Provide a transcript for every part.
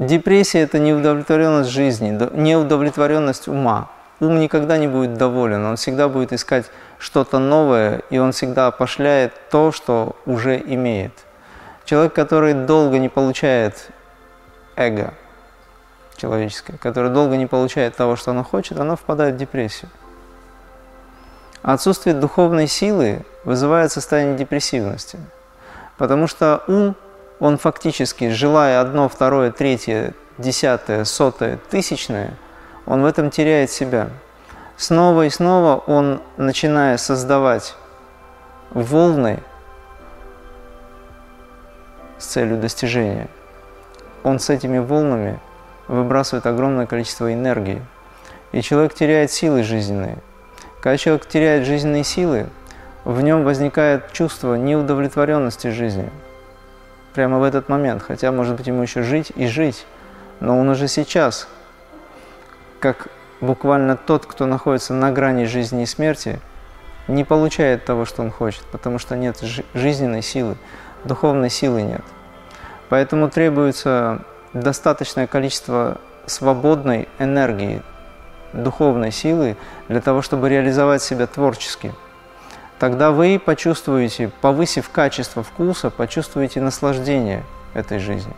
Депрессия – это неудовлетворенность жизни, неудовлетворенность ума. Ум никогда не будет доволен, он всегда будет искать что-то новое, и он всегда пошляет то, что уже имеет. Человек, который долго не получает эго человеческое, который долго не получает того, что оно хочет, оно впадает в депрессию. Отсутствие духовной силы вызывает состояние депрессивности, потому что ум, он фактически, желая одно, второе, третье, десятое, сотое, тысячное, он в этом теряет себя. Снова и снова он, начиная создавать волны с целью достижения, он с этими волнами выбрасывает огромное количество энергии, и человек теряет силы жизненные – когда человек теряет жизненные силы, в нем возникает чувство неудовлетворенности жизнью. Прямо в этот момент, хотя, может быть, ему еще жить и жить, но он уже сейчас, как буквально тот, кто находится на грани жизни и смерти, не получает того, что он хочет, потому что нет жизненной силы, духовной силы нет. Поэтому требуется достаточное количество свободной энергии, духовной силы для того, чтобы реализовать себя творчески. Тогда вы почувствуете, повысив качество вкуса, почувствуете наслаждение этой жизни.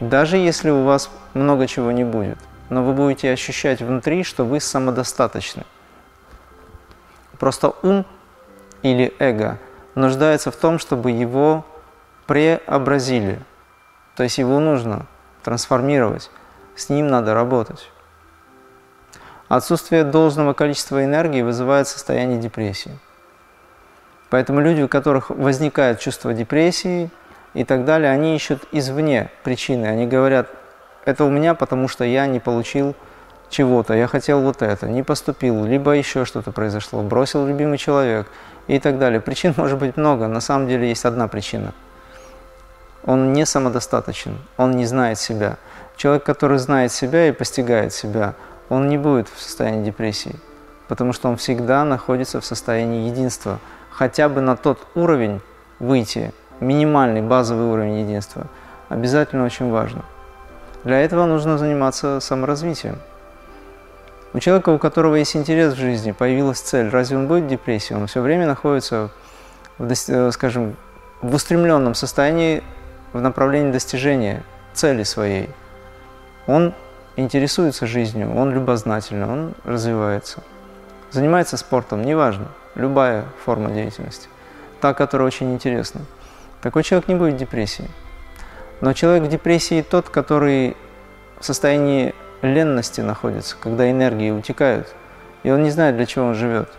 Даже если у вас много чего не будет, но вы будете ощущать внутри, что вы самодостаточны. Просто ум или эго нуждается в том, чтобы его преобразили. То есть его нужно трансформировать, с ним надо работать. Отсутствие должного количества энергии вызывает состояние депрессии. Поэтому люди, у которых возникает чувство депрессии и так далее, они ищут извне причины. Они говорят, это у меня, потому что я не получил чего-то, я хотел вот это, не поступил, либо еще что-то произошло, бросил любимый человек и так далее. Причин может быть много, на самом деле есть одна причина. Он не самодостаточен, он не знает себя. Человек, который знает себя и постигает себя – он не будет в состоянии депрессии, потому что он всегда находится в состоянии единства. Хотя бы на тот уровень выйти, минимальный базовый уровень единства, обязательно очень важно. Для этого нужно заниматься саморазвитием. У человека, у которого есть интерес в жизни, появилась цель, разве он будет в депрессии? Он все время находится, в, э, скажем, в устремленном состоянии в направлении достижения цели своей. Он интересуется жизнью, он любознательный, он развивается. Занимается спортом, неважно, любая форма деятельности, та, которая очень интересна. Такой человек не будет в депрессии. Но человек в депрессии тот, который в состоянии ленности находится, когда энергии утекают, и он не знает, для чего он живет.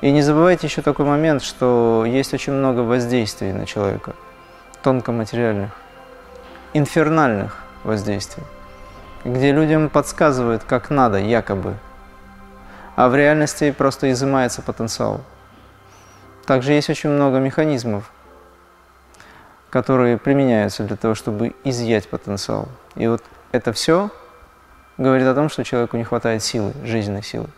И не забывайте еще такой момент, что есть очень много воздействий на человека, тонкоматериальных, инфернальных воздействий где людям подсказывают, как надо, якобы, а в реальности просто изымается потенциал. Также есть очень много механизмов, которые применяются для того, чтобы изъять потенциал. И вот это все говорит о том, что человеку не хватает силы, жизненной силы.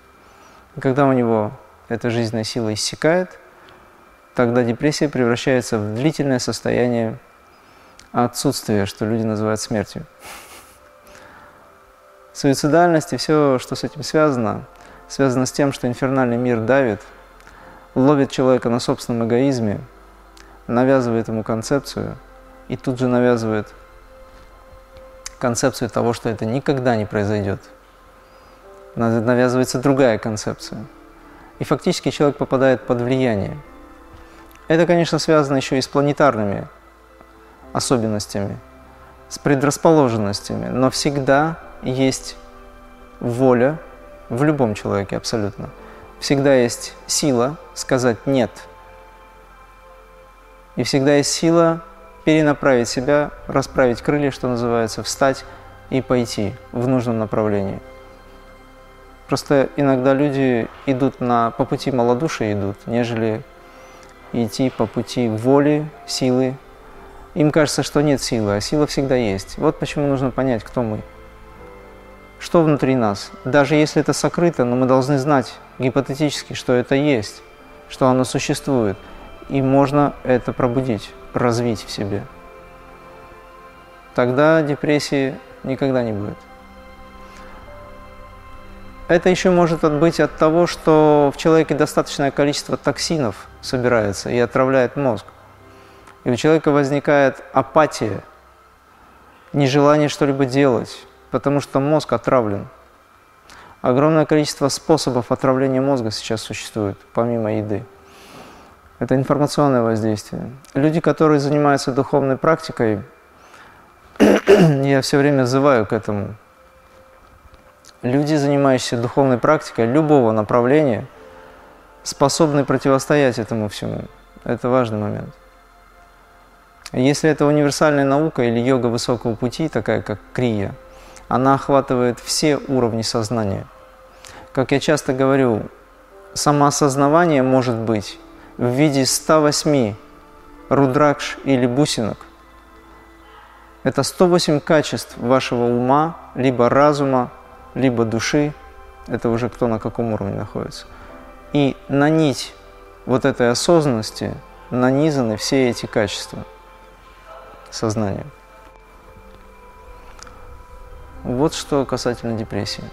И когда у него эта жизненная сила иссякает, тогда депрессия превращается в длительное состояние отсутствия, что люди называют смертью суицидальность и все, что с этим связано, связано с тем, что инфернальный мир давит, ловит человека на собственном эгоизме, навязывает ему концепцию и тут же навязывает концепцию того, что это никогда не произойдет. Навязывается другая концепция. И фактически человек попадает под влияние. Это, конечно, связано еще и с планетарными особенностями, с предрасположенностями, но всегда есть воля в любом человеке абсолютно. Всегда есть сила сказать «нет». И всегда есть сила перенаправить себя, расправить крылья, что называется, встать и пойти в нужном направлении. Просто иногда люди идут на, по пути малодушия идут, нежели идти по пути воли, силы. Им кажется, что нет силы, а сила всегда есть. Вот почему нужно понять, кто мы что внутри нас. Даже если это сокрыто, но мы должны знать гипотетически, что это есть, что оно существует. И можно это пробудить, развить в себе. тогда депрессии никогда не будет. Это еще может быть от того, что в человеке достаточное количество токсинов собирается и отравляет мозг. И у человека возникает апатия, нежелание что-либо делать, потому что мозг отравлен. Огромное количество способов отравления мозга сейчас существует, помимо еды. Это информационное воздействие. Люди, которые занимаются духовной практикой, я все время взываю к этому. Люди, занимающиеся духовной практикой любого направления, способны противостоять этому всему. Это важный момент. Если это универсальная наука или йога высокого пути, такая как крия, она охватывает все уровни сознания. Как я часто говорю, самоосознавание может быть в виде 108 рудракш или бусинок. Это 108 качеств вашего ума, либо разума, либо души. Это уже кто на каком уровне находится. И на нить вот этой осознанности нанизаны все эти качества – сознания. Вот что касательно депрессии.